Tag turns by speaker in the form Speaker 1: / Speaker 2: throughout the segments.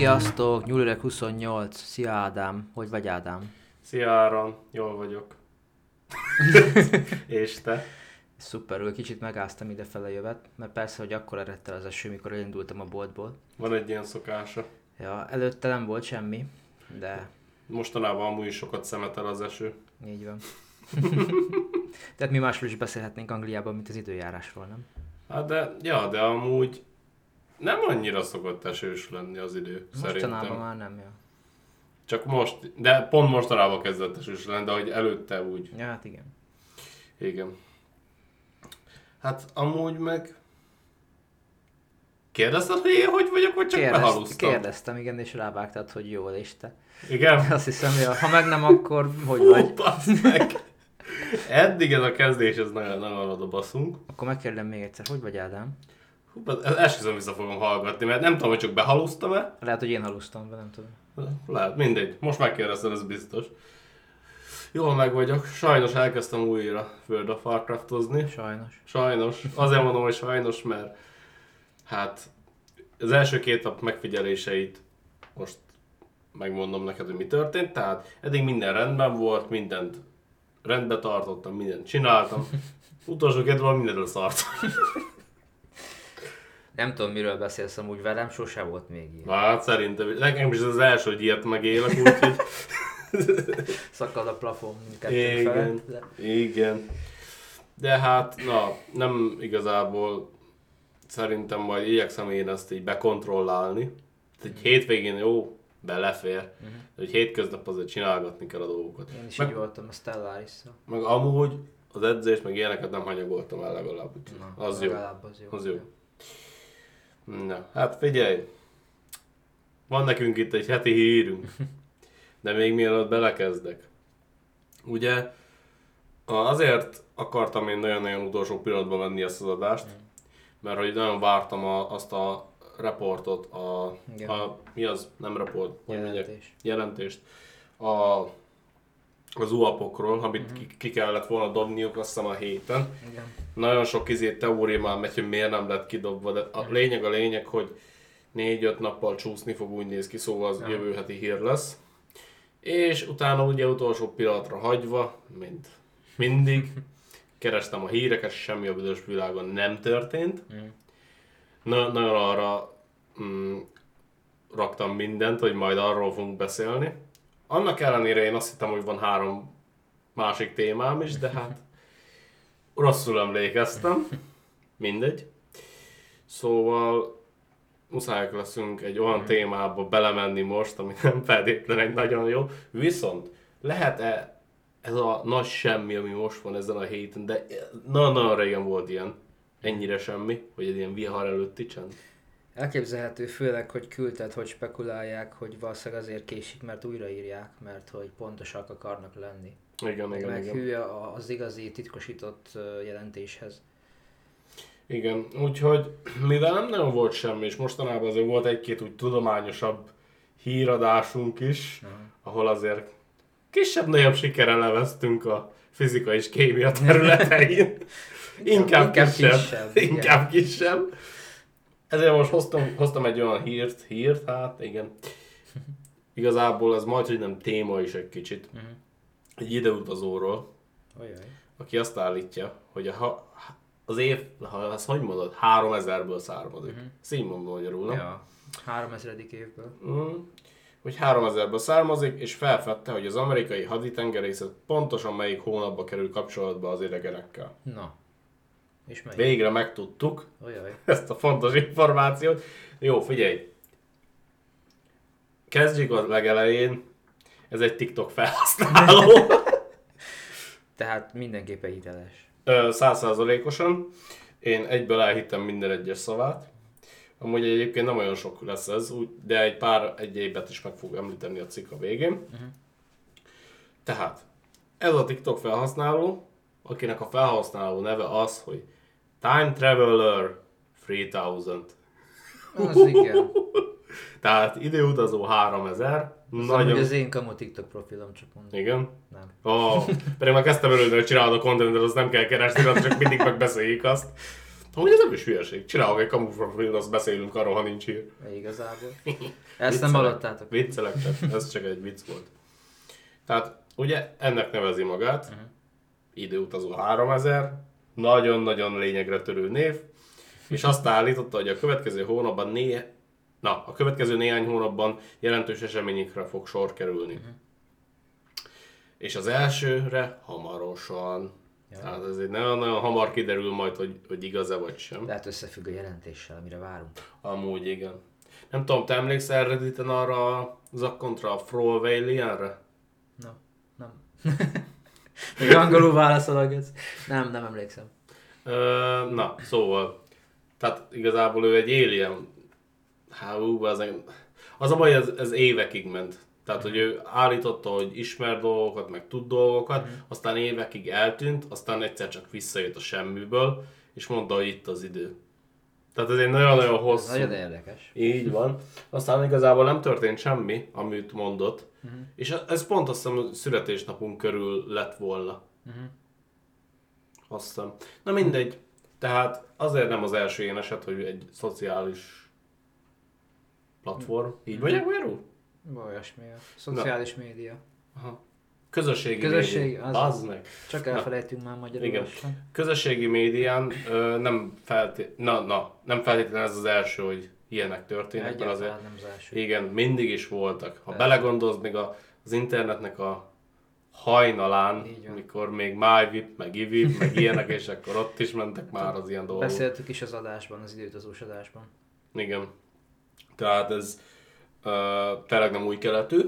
Speaker 1: Sziasztok, Nyúlüreg 28, szia Ádám, hogy vagy Ádám?
Speaker 2: Szia Áron, jól vagyok. És te?
Speaker 1: Szuperül, kicsit megáztam idefele jövet, mert persze, hogy akkor eredt el az eső, mikor elindultam a boltból.
Speaker 2: Van egy ilyen szokása.
Speaker 1: Ja, előtte nem volt semmi, de
Speaker 2: Mostanában amúgy is sokat szemetel az eső.
Speaker 1: így van. Tehát mi másról is beszélhetnénk Angliában, mint az időjárásról, nem?
Speaker 2: Hát de, ja, de amúgy nem annyira szokott esős lenni az idő,
Speaker 1: Mostanában
Speaker 2: szerintem.
Speaker 1: már nem, ja.
Speaker 2: Csak most, de pont mostanában kezdett esős lenni, de hogy előtte úgy.
Speaker 1: Ja, hát igen.
Speaker 2: Igen. Hát amúgy meg... Kérdezted, hogy én hogy vagyok, vagy csak
Speaker 1: Kérdezt,
Speaker 2: behalusztam?
Speaker 1: kérdeztem, igen, és rávágtad, hogy jól, és te.
Speaker 2: Igen?
Speaker 1: Azt hiszem, hogy ha meg nem, akkor hogy
Speaker 2: Hú,
Speaker 1: vagy?
Speaker 2: meg! Eddig ez a kezdés, ez nagyon, nagyon oda baszunk.
Speaker 1: Akkor megkérdem még egyszer, hogy vagy Ádám?
Speaker 2: Esküszöm vissza fogom hallgatni, mert nem tudom, hogy csak behalusztam-e.
Speaker 1: Lehet, hogy én halusztam, de nem tudom.
Speaker 2: Lehet, mindegy. Most megkérdezted, ez biztos. Jól meg vagyok. Sajnos elkezdtem újra World of Warcraftozni.
Speaker 1: Sajnos.
Speaker 2: Sajnos. Azért mondom, hogy sajnos, mert hát az első két nap megfigyeléseit most megmondom neked, hogy mi történt. Tehát eddig minden rendben volt, mindent rendbe tartottam, mindent csináltam. Utolsó két nap mindenről szartam.
Speaker 1: Nem tudom, miről beszélsz amúgy velem, sose volt még ilyen.
Speaker 2: Hát szerintem, nekem is az első, hogy ilyet megélek, úgyhogy
Speaker 1: Szakad a plafon mindkettő
Speaker 2: Igen.
Speaker 1: felett. De...
Speaker 2: Igen. De hát, na, nem igazából szerintem majd igyekszem én ezt így bekontrollálni. Egy hétvégén jó, belefér,
Speaker 1: Mhm.
Speaker 2: de egy hétköznap azért csinálgatni kell a dolgokat.
Speaker 1: Én is
Speaker 2: Meg,
Speaker 1: így voltam a Stellaris-szal.
Speaker 2: meg amúgy az edzés, meg ilyeneket nem hanyagoltam el legalább,
Speaker 1: Na,
Speaker 2: az jó.
Speaker 1: legalább az jó.
Speaker 2: Az jó. Na, hát figyelj! Van nekünk itt egy heti hírünk, de még mielőtt belekezdek. Ugye azért akartam én nagyon-nagyon utolsó pillanatban venni ezt az adást, mert hogy nagyon vártam a, azt a reportot, a,
Speaker 1: Igen.
Speaker 2: a, mi az, nem report, hogy
Speaker 1: Jelentés.
Speaker 2: jelentést, a, az UAP-okról, amit ki, ki kellett volna dobniuk azt hiszem a héten.
Speaker 1: Igen.
Speaker 2: Nagyon sok izé teória már megy, hogy miért nem lett kidobva, de a lényeg a lényeg, hogy 4-5 nappal csúszni fog, úgy néz ki, szóval az jövő heti hír lesz. És utána ugye utolsó pillanatra hagyva, mint mindig, kerestem a híreket, semmi a büdös világon nem történt.
Speaker 1: Mm.
Speaker 2: Na, nagyon arra mm, raktam mindent, hogy majd arról fogunk beszélni. Annak ellenére én azt hittem, hogy van három másik témám is, de hát rosszul emlékeztem. Mindegy. Szóval muszáj leszünk egy olyan témába belemenni most, ami nem feltétlenül egy nagyon jó. Viszont lehet-e ez a nagy semmi, ami most van ezen a héten, de nagyon-nagyon régen volt ilyen, ennyire semmi, hogy egy ilyen vihar előtti csend.
Speaker 1: Elképzelhető főleg, hogy küldted, hogy spekulálják, hogy valószínűleg azért késik, mert újraírják, mert hogy pontosak akarnak lenni.
Speaker 2: Igen, igen,
Speaker 1: meg
Speaker 2: igen.
Speaker 1: hülye az igazi titkosított jelentéshez.
Speaker 2: Igen, úgyhogy mivel nem nagyon volt semmi, és mostanában azért volt egy-két úgy tudományosabb híradásunk is, ahol azért kisebb-nagyobb sikerrel leveztünk a fizika és kémia területein. inkább,
Speaker 1: inkább
Speaker 2: kisebb.
Speaker 1: kisebb,
Speaker 2: inkább kisebb. Ezért most hoztam, hoztam egy olyan hírt, hírt, hát igen. Igazából ez majd, hogy nem téma is egy kicsit.
Speaker 1: Mhm.
Speaker 2: Egy ideutazóról,
Speaker 1: Ojaj.
Speaker 2: aki azt állítja, hogy a, ha, az év, ha ezt hogy mondod, 3000-ből származik. Uh-huh. Ezt így mondom magyarul, nem?
Speaker 1: Ja. 3000. évből.
Speaker 2: Mm. Hogy 3000-ből származik, és felfedte, hogy az amerikai haditengerészet pontosan melyik hónapban kerül kapcsolatba az idegenekkel.
Speaker 1: Na. És melyik?
Speaker 2: Végre megtudtuk
Speaker 1: Ojaj.
Speaker 2: ezt a fontos információt. Jó, figyelj! Kezdjük a legelején. Ez egy TikTok felhasználó.
Speaker 1: Tehát mindenképpen hiteles.
Speaker 2: Százszázalékosan. Én egyből elhittem minden egyes szavát. Amúgy egyébként nem olyan sok lesz ez, de egy pár egyébet is meg fog említeni a cikk a végén. Uh-huh. Tehát, ez a TikTok felhasználó, akinek a felhasználó neve az, hogy Time Traveler 3000.
Speaker 1: Az igen.
Speaker 2: Tehát időutazó 3000.
Speaker 1: Nagyon...
Speaker 2: Nagyon...
Speaker 1: az én kamu TikTok profilom, csak mondom.
Speaker 2: Igen.
Speaker 1: Nem.
Speaker 2: Ó, oh, pedig már kezdtem örülni, hogy csinálod a contentet, azt nem kell keresni, azt csak mindig megbeszéljük azt. Amúgy ez nem is hülyeség. Csinálok egy kamuflafilm, azt beszélünk arról, ha nincs hír.
Speaker 1: Igazából. Ezt nem hallottátok.
Speaker 2: Viccelek, csak ez csak egy vicc volt. Tehát ugye ennek nevezi magát, uh-huh. Időutazó 3000, nagyon-nagyon lényegre törő név, és azt állította, hogy a következő hónapban né... Na, a következő néhány hónapban jelentős eseményekre fog sor kerülni. Uh-huh. És az elsőre hamarosan. Ja. Tehát ez egy nagyon-nagyon hamar kiderül majd, hogy, hogy igaz-e vagy sem.
Speaker 1: Lehet összefügg a jelentéssel, amire várunk.
Speaker 2: Amúgy igen. Nem tudom, te emlékszel Redditen arra a zakkontra, a Frolvalianre?
Speaker 1: No, nem. Még angolul válaszolok ez. Nem, nem emlékszem.
Speaker 2: Ö, na, szóval, tehát igazából ő egy alien. Há, ú, az, az a baj, ez, ez évekig ment. Tehát, hogy ő állította, hogy ismer dolgokat, meg tud dolgokat, aztán évekig eltűnt, aztán egyszer csak visszajött a semmiből, és mondta, hogy itt az idő. Tehát ez egy nagyon-nagyon
Speaker 1: Ez
Speaker 2: hosszú.
Speaker 1: nagyon érdekes.
Speaker 2: Így van. Aztán igazából nem történt semmi, amit mondott.
Speaker 1: Mhm.
Speaker 2: Uh-huh. És ez pont azt hiszem a születésnapunk körül lett volna.
Speaker 1: Mhm.
Speaker 2: Azt hiszem. Na mindegy. Tehát azért nem az első ilyen eset, hogy egy szociális platform. Így mondják magyarul?
Speaker 1: Olyasmi. Szociális média.
Speaker 2: Aha. Közösségi
Speaker 1: Közösség,
Speaker 2: média.
Speaker 1: az-
Speaker 2: Az meg.
Speaker 1: Csak elfelejtünk már magyarul.
Speaker 2: Igen.
Speaker 1: lassan.
Speaker 2: Közösségi médián ö, nem, felté- na, na, nem feltétlenül ez az első, hogy ilyenek történnek, mert azért
Speaker 1: Egyáltalán nem az első.
Speaker 2: Igen, mindig is voltak. Ha
Speaker 1: Persze.
Speaker 2: belegondolsz még a, az internetnek a hajnalán, mikor még MyVip, meg IVIP, meg ilyenek, és akkor ott is mentek már az ilyen dolgok.
Speaker 1: Beszéltük is az adásban, az időutazós adásban.
Speaker 2: Igen. Tehát ez uh, tényleg nem új keletű.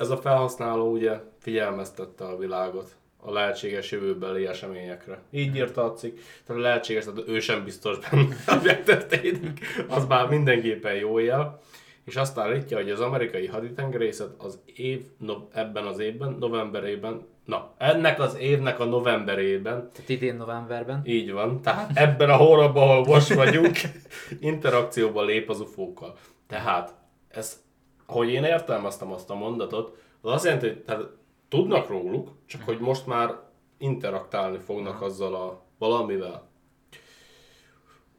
Speaker 2: Ez a felhasználó ugye figyelmeztette a világot a lehetséges jövőbeli eseményekre. Így írta a cikk, tehát a lehetséges, tehát ő sem biztos benne, hogy megtörténik, az már mindenképpen jó jel. És azt állítja, hogy az amerikai haditengerészet az év, no, ebben az évben, novemberében, na, ennek az évnek a novemberében
Speaker 1: Tehát idén novemberben.
Speaker 2: így van. Tehát ebben a hónapban, ahol most vagyunk, interakcióba lép az ufókkal. Tehát, ez, hogy én értelmeztem azt a mondatot, az azt jelenti, hogy tehát tudnak róluk, csak hogy most már interaktálni fognak azzal a valamivel.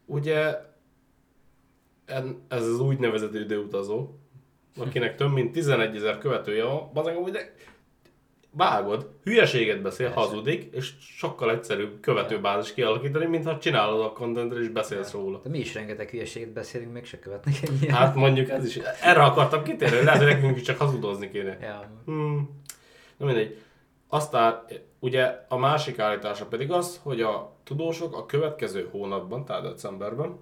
Speaker 2: Ugye ez az úgynevezett időutazó, akinek több mint 11 ezer követője van, bazeg, de vágod, hülyeséget beszél,
Speaker 1: Persze.
Speaker 2: hazudik, és sokkal egyszerűbb követőbázis kialakítani, mintha csinálod a contentre és beszélsz róla.
Speaker 1: De mi is rengeteg hülyeséget beszélünk, még se követnek ennyire.
Speaker 2: Hát mondjuk ez is, erre akartam kitérni, hogy lehet, hogy nekünk is csak hazudozni kéne.
Speaker 1: Ja,
Speaker 2: Hmm. Na mindegy. Aztán ugye a másik állítása pedig az, hogy a tudósok a következő hónapban, tehát decemberben,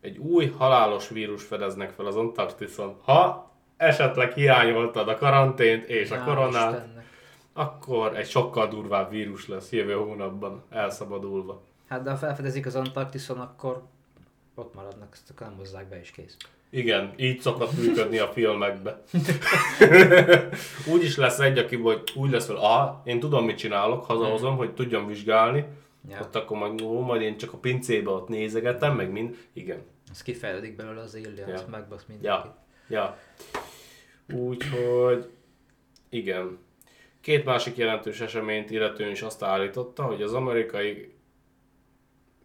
Speaker 2: egy új halálos vírus fedeznek fel az Antarktiszon. Ha esetleg hiányoltad a karantént és a
Speaker 1: Hál'
Speaker 2: koronát,
Speaker 1: Istennek.
Speaker 2: Akkor egy sokkal durvább vírus lesz jövő hónapban elszabadulva.
Speaker 1: Hát de ha felfedezik az Antarktiszon, akkor ott maradnak, ezt akkor nem hozzák be is kész.
Speaker 2: Igen, így szokott működni a filmekbe. úgy is lesz egy, aki vagy úgy lesz, hogy ah, én tudom, mit csinálok, hazahozom, hogy tudjam vizsgálni,
Speaker 1: Ja.
Speaker 2: ott akkor majd, ó, majd én csak a pincébe ott nézegetem, meg mind. Igen.
Speaker 1: Az kifejlődik belőle az alien,
Speaker 2: Ja.
Speaker 1: megbasz mindenki.
Speaker 2: Ja. Ja. Úgyhogy, igen. Két másik jelentős eseményt illetően is azt állította, hogy az amerikai...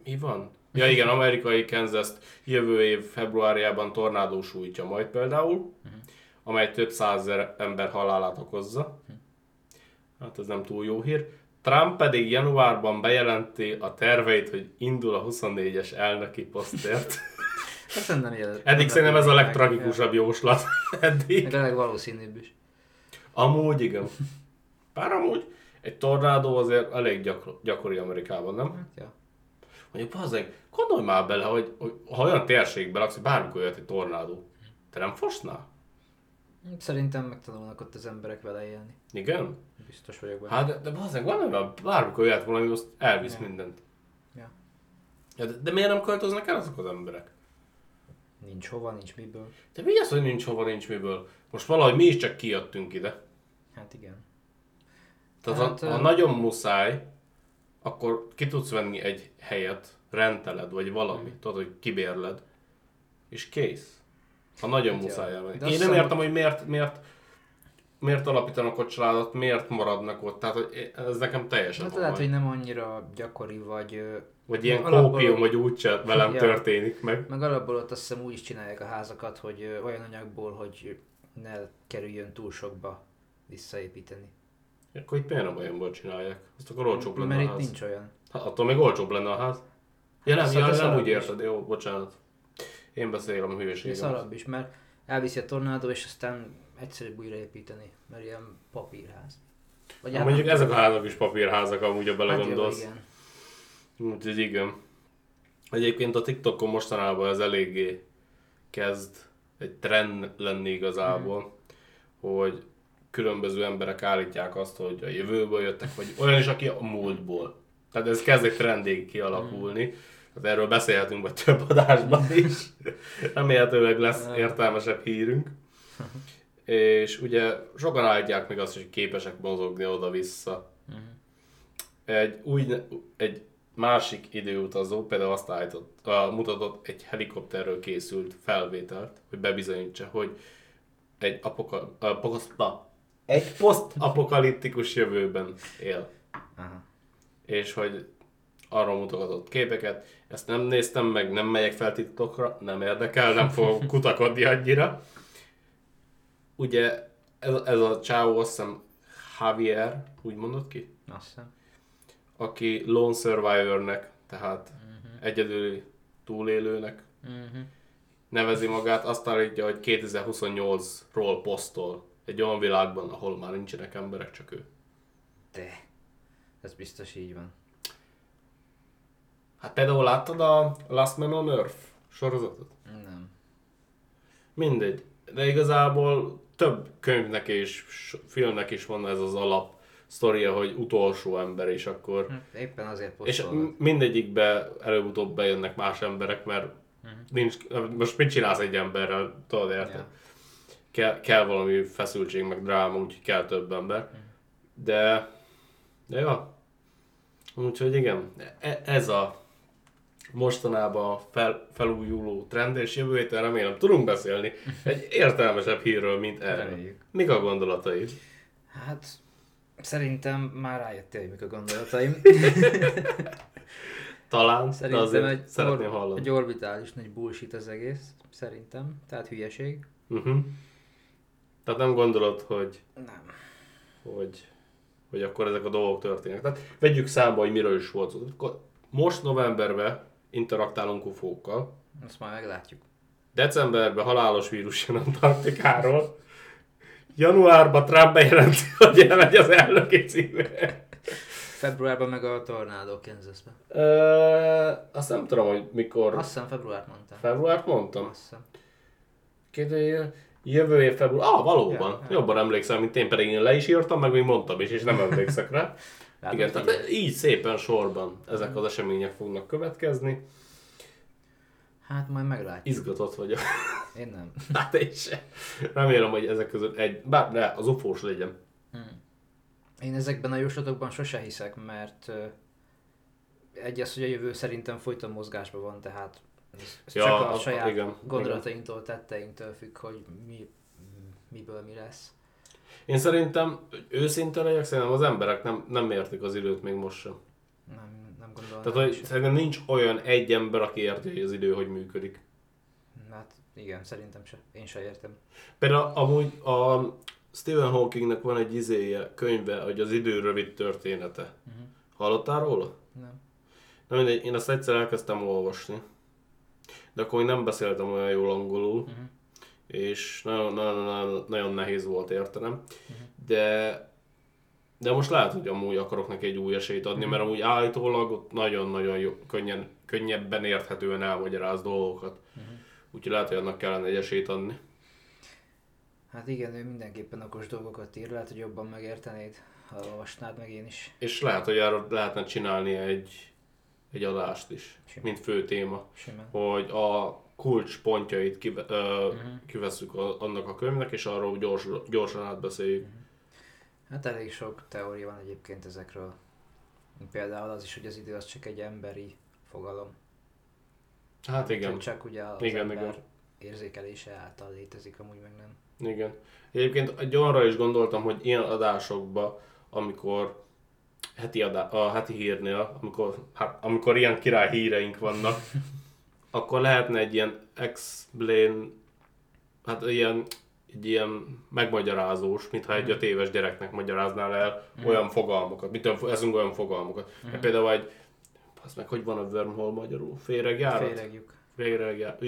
Speaker 2: Mi van? Ja igen, amerikai kansas jövő év februárjában tornádó sújtja majd például, amely több százezer ember halálát okozza. Hát ez nem túl jó hír. Trump pedig januárban bejelenti a terveit, hogy indul a 24-es elnöki posztért.
Speaker 1: Hát
Speaker 2: Eddig szerintem ez a legtragikusabb jóslat eddig.
Speaker 1: A legvalószínűbb is.
Speaker 2: Amúgy igen. Bár amúgy egy tornádó azért elég gyakor- gyakori Amerikában, nem?
Speaker 1: Hát, ja.
Speaker 2: Mondjuk bazdmeg, gondolj már bele, hogy, hogy ha olyan térségben laksz, hogy bármikor jöhet egy tornádó. Te nem fosnál?
Speaker 1: Szerintem megtanulnak ott az emberek vele élni.
Speaker 2: Igen?
Speaker 1: Biztos vagyok benne.
Speaker 2: Hát de, de bazdmeg, gondolj már, bármikor jöhet valami, azt elvisz
Speaker 1: Ja.
Speaker 2: mindent.
Speaker 1: Ja.
Speaker 2: Ja, de, de miért nem költöznek el azok az emberek?
Speaker 1: Nincs hova, nincs miből.
Speaker 2: De mi az, hogy nincs hova, nincs miből? Most valahogy mi is csak kijöttünk ide.
Speaker 1: Hát igen.
Speaker 2: Tehát
Speaker 1: Hát,
Speaker 2: ha, ha nagyon muszáj, akkor ki tudsz venni egy helyet, renteled, vagy valami, tudod, hogy kibérled, és kész. Ha nagyon
Speaker 1: Hát
Speaker 2: muszáj elmenni. Én nem értem, hogy miért, miért miért alapítanak ott családot, miért maradnak ott, tehát hogy ez nekem teljesen
Speaker 1: Hát lehet, hogy nem annyira gyakori, vagy...
Speaker 2: Vagy ilyen
Speaker 1: alapból-
Speaker 2: kópium, hogy úgyse velem
Speaker 1: Ja.
Speaker 2: történik meg.
Speaker 1: Meg alapból ott azt hiszem úgy is csinálják a házakat, hogy olyan anyagból, hogy ne kerüljön túl sokba visszaépíteni.
Speaker 2: Akkor itt miért nem olyanból csinálják? Azt akkor olcsóbb lenne
Speaker 1: Mert
Speaker 2: a
Speaker 1: itt
Speaker 2: ház.
Speaker 1: nincs olyan.
Speaker 2: Hát attól még olcsóbb lenne a ház. Ja nem, ja, nem úgy érted, jó, bocsánat. Én beszélem a
Speaker 1: Ez
Speaker 2: hülyeséget.
Speaker 1: szarabb is, mert elviszi a tornádó, és aztán egyszerűbb újraépíteni, mert ilyen papírház. Vagy hát
Speaker 2: mondjuk ezek a házak is papírházak, amúgy, ha
Speaker 1: Hát jó,
Speaker 2: belegondolsz.
Speaker 1: igen.
Speaker 2: Úgyhogy igen. Egyébként a TikTokon mostanában ez eléggé kezd egy trend lenni igazából, hogy különböző emberek állítják azt, hogy a jövőből jöttek, vagy olyan is, aki a múltból. Tehát ez kezd egy trendé kialakulni. Hát erről beszélhetünk vagy több adásban is. Remélhetőleg lesz értelmesebb hírünk. És ugye sokan állítják meg azt, hogy képesek mozogni oda-vissza. Egy, új, egy másik időutazó például azt állított, uh, mutatott egy helikopterről készült felvételt, hogy bebizonyítsa, hogy egy, apoka, uh, egy post-apokaliptikus jövőben él.
Speaker 1: Aha.
Speaker 2: És hogy arról mutogatott képeket. Ezt nem néztem meg, nem megyek fel TikTokra, nem érdekel, nem fogok kutakodni annyira. Ugye ez, ez a csávó azt hiszem Javier, úgy mondott ki?
Speaker 1: Azt hiszem.
Speaker 2: aki lone survivornek, tehát uh-huh. egyedüli túlélőnek
Speaker 1: Uh-huh.
Speaker 2: nevezi magát, azt állítja, hogy 2028-ról posztol egy olyan világban, ahol már nincsenek emberek, csak ő.
Speaker 1: De. Ez biztos így van.
Speaker 2: Hát például láttad a Last Man on Earth sorozatot?
Speaker 1: Nem.
Speaker 2: Mindegy. De igazából több könyvnek és filmnek is van ez az alap sztoria, hogy utolsó ember, és akkor
Speaker 1: Hm, Éppen azért
Speaker 2: És
Speaker 1: posztolod.
Speaker 2: m- mindegyikbe előbb-utóbb bejönnek más emberek, mert nincs, most mit csinálsz egy emberrel, tudod érted?
Speaker 1: Ja.
Speaker 2: Kell, kell valami feszültség, meg dráma, úgyhogy kell több ember. De, de ja. Úgyhogy igen, e- ez a mostanában fel, felújuló trend, és jövő héten remélem tudunk beszélni egy értelmesebb hírről, mint erről. Mik a gondolataid?
Speaker 1: Hát szerintem már rájöttél, hogy mik a gondolataim.
Speaker 2: Talán, de
Speaker 1: Szerintem
Speaker 2: azért
Speaker 1: egy,
Speaker 2: szeretném
Speaker 1: or-
Speaker 2: hallani.
Speaker 1: egy orbitális nagy bullshit az egész. Szerintem. Tehát hülyeség.
Speaker 2: Uh-huh. Tehát nem gondolod, hogy
Speaker 1: Nem.
Speaker 2: hogy, hogy akkor ezek a dolgok történnek. Tehát vegyük számba, hogy miről is volt szó. Most novemberben interaktálunk ufókkal,
Speaker 1: Azt már meglátjuk.
Speaker 2: decemberben halálos vírus jön Antarktikáról, januárban Trump bejelenti, hogy elmegy az elnöki címre.
Speaker 1: Februárban meg a tornádó Kansasben.
Speaker 2: Ö, azt nem tudom, hogy mikor.
Speaker 1: Azt hiszem februárt mondtam.
Speaker 2: Februárt mondtam?
Speaker 1: Azt hiszem.
Speaker 2: Két Jövő év február. Ah, valóban.
Speaker 1: Ja, ja.
Speaker 2: Jobban emlékszem, mint én, pedig én le is írtam, meg még mondtam is, és nem emlékszek rá.
Speaker 1: Látod,
Speaker 2: Igen, tehát így szépen sorban ezek az események fognak következni.
Speaker 1: Hát majd meglátjuk.
Speaker 2: Izgatott vagyok.
Speaker 1: Én nem.
Speaker 2: Hát én se. Remélem, hogy ezek között egy, bár ne, az ufós legyen.
Speaker 1: Én ezekben a jóslatokban sose hiszek, mert egy az, hogy a jövő szerintem folyton mozgásban van, tehát ez,
Speaker 2: Ja,
Speaker 1: csak a
Speaker 2: az-
Speaker 1: saját
Speaker 2: igen,
Speaker 1: gondolatainktól, tetteinktől függ, hogy mi, miből mi lesz.
Speaker 2: Én szerintem, őszinte legyek, szerintem az emberek nem, nem értik az időt még most sem.
Speaker 1: Nem, nem gondolom.
Speaker 2: Tehát, hogy szerintem nincs olyan egy ember, aki érti, hogy az idő hogy működik.
Speaker 1: Hát igen, szerintem se. Én se értem.
Speaker 2: Például amúgy a Stephen Hawkingnek van egy izéje, könyve, hogy az idő rövid története. Uh-huh. Hallottál róla?
Speaker 1: Nem.
Speaker 2: Na mindegy, én azt egyszer elkezdtem olvasni. De akkor még nem beszéltem olyan jól angolul. Uh-huh. És nagyon, nagyon, nagyon, nagyon nehéz volt értenem. Uh-huh. De de most lehet, hogy amúgy akarok neki egy új esélyt adni, mert amúgy állítólag ott nagyon-nagyon jó, könnyen, könnyebben érthetően elmagyaráz dolgokat. Uh-huh. Úgyhogy lehet, hogy annak kellene egy esélyt adni.
Speaker 1: Hát igen, ő mindenképpen okos dolgokat ír, lehet, hogy jobban megértenéd, ha olvasnád meg én is.
Speaker 2: És lehet, hogy erről lehetne csinálni egy, egy adást is,
Speaker 1: Simán.
Speaker 2: mint fő téma.
Speaker 1: Simán.
Speaker 2: Hogy a kulcspontjait kive, ö, uh-huh. kiveszünk a, annak a könyvnek, és arról gyors, gyorsan átbeszéljük. Uh-huh.
Speaker 1: Hát elég sok teória van egyébként ezekről. Például az is, hogy az idő az csak egy emberi fogalom.
Speaker 2: Hát igen.
Speaker 1: Csak ugye az
Speaker 2: Igen,
Speaker 1: ember
Speaker 2: igen.
Speaker 1: érzékelése által létezik, amúgy meg nem.
Speaker 2: Igen. Egyébként egy olyanra is gondoltam, hogy ilyen adásokba, amikor heti adá, a heti hírnél, amikor, hát, amikor ilyen király híreink vannak, akkor lehetne egy ilyen explain, hát ilyen, egy ilyen megmagyarázós, mintha egy öt éves gyereknek magyaráznál el mm. olyan fogalmakat, mint ezünk olyan fogalmakat. Mm. Mert például egy, az meg hogy van a wormhole magyarul? Féregjárat?
Speaker 1: Féregjuk.
Speaker 2: Féregjárat.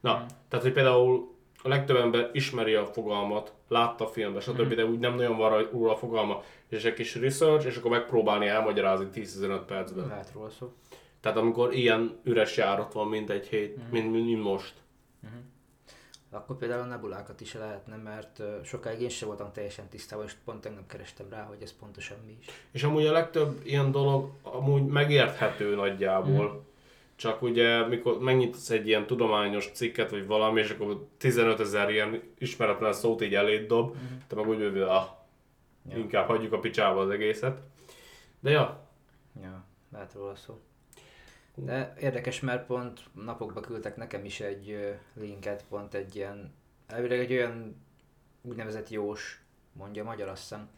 Speaker 2: Na, mm. tehát hogy például a legtöbb ember ismeri a fogalmat, látta a filmben, stb., mm. de úgy nem nagyon van róla a fogalma, és egy kis research, és akkor megpróbálni elmagyarázni 10-15 percben.
Speaker 1: Lehet róla szó.
Speaker 2: Tehát amikor ilyen üres járat van, mint egy hét, mm. mint, mint, most.
Speaker 1: Mm-hmm. Akkor például a nebulákat is lehetne, mert sokáig én sem voltam teljesen tisztában, és pont tegnap kerestem rá, hogy ez pontosan mi is.
Speaker 2: És amúgy a legtöbb ilyen dolog amúgy megérthető nagyjából. Mm csak ugye, mikor megnyitsz egy ilyen tudományos cikket, vagy valami, és akkor 15 ezer ilyen ismeretlen szót így eléd dob, uh-huh. te meg úgy hogy ah, ja. inkább hagyjuk a picsába az egészet. De ja.
Speaker 1: Ja, lehet róla szó. De érdekes, mert pont napokba küldtek nekem is egy linket, pont egy ilyen, elvileg egy olyan úgynevezett jós, mondja magyar azt hiszem,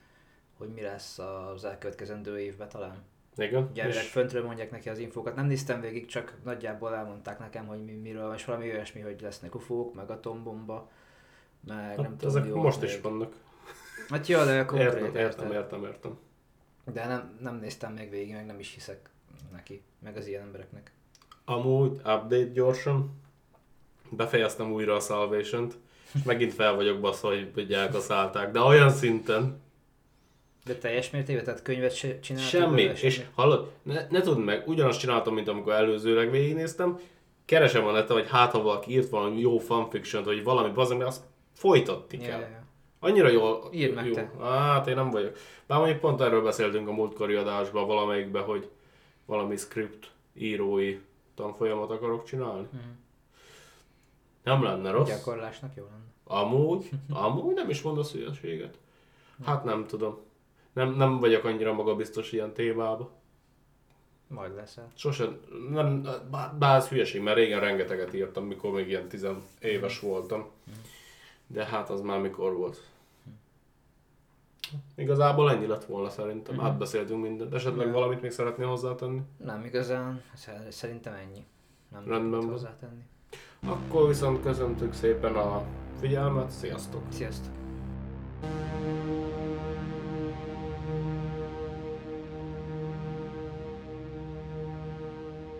Speaker 1: hogy mi lesz az elkövetkezendő évben talán.
Speaker 2: Igen.
Speaker 1: Ugye és... föntről mondják neki az infókat. Nem néztem végig, csak nagyjából elmondták nekem, hogy mi, miről, és valami olyasmi, hogy lesznek ufók, meg atombomba, meg hát, nem
Speaker 2: tudom, ezek most még. is vannak.
Speaker 1: Hát jó, de
Speaker 2: konkrét. Értem, értem, értem, értem.
Speaker 1: De nem, nem néztem még végig, meg nem is hiszek neki, meg az ilyen embereknek.
Speaker 2: Amúgy, update gyorsan. Befejeztem újra a Salvation-t, és megint fel vagyok baszva, hogy elkaszálták, de olyan szinten,
Speaker 1: de teljes mértékben, tehát könyvet se csináltam?
Speaker 2: Semmi. Semmi. És hallod, ne, ne tudd meg, ugyanazt csináltam, mint amikor előzőleg végignéztem, keresem a neten, hogy hát ha valaki írt valami jó fanfiction vagy valami, bazd, azt folytatni kell. Ja, ja. Annyira jól...
Speaker 1: Írd meg jó. te.
Speaker 2: Hát én nem vagyok. Bár mondjuk pont erről beszéltünk a múltkori adásban valamelyikben, hogy valami script írói tanfolyamat akarok csinálni. Mm. Nem lenne rossz.
Speaker 1: Gyakorlásnak jó lenne.
Speaker 2: Amúgy, amúgy nem is mondasz hülyeséget. Hát nem tudom. Nem, nem vagyok annyira magabiztos ilyen témába.
Speaker 1: Majd leszel.
Speaker 2: Sosem, nem, bár ez hülyeség, mert régen rengeteget írtam, mikor még ilyen tizen éves voltam. De hát az már mikor volt. Igazából ennyi lett volna szerintem. Mm-hmm. Átbeszéltünk mindent. Esetleg ja. valamit még szeretnél hozzátenni?
Speaker 1: Nem igazán. Szerintem ennyi. Nem
Speaker 2: Rendben hozzátenni. Akkor viszont köszöntük szépen a figyelmet. Sziasztok!
Speaker 1: Sziasztok!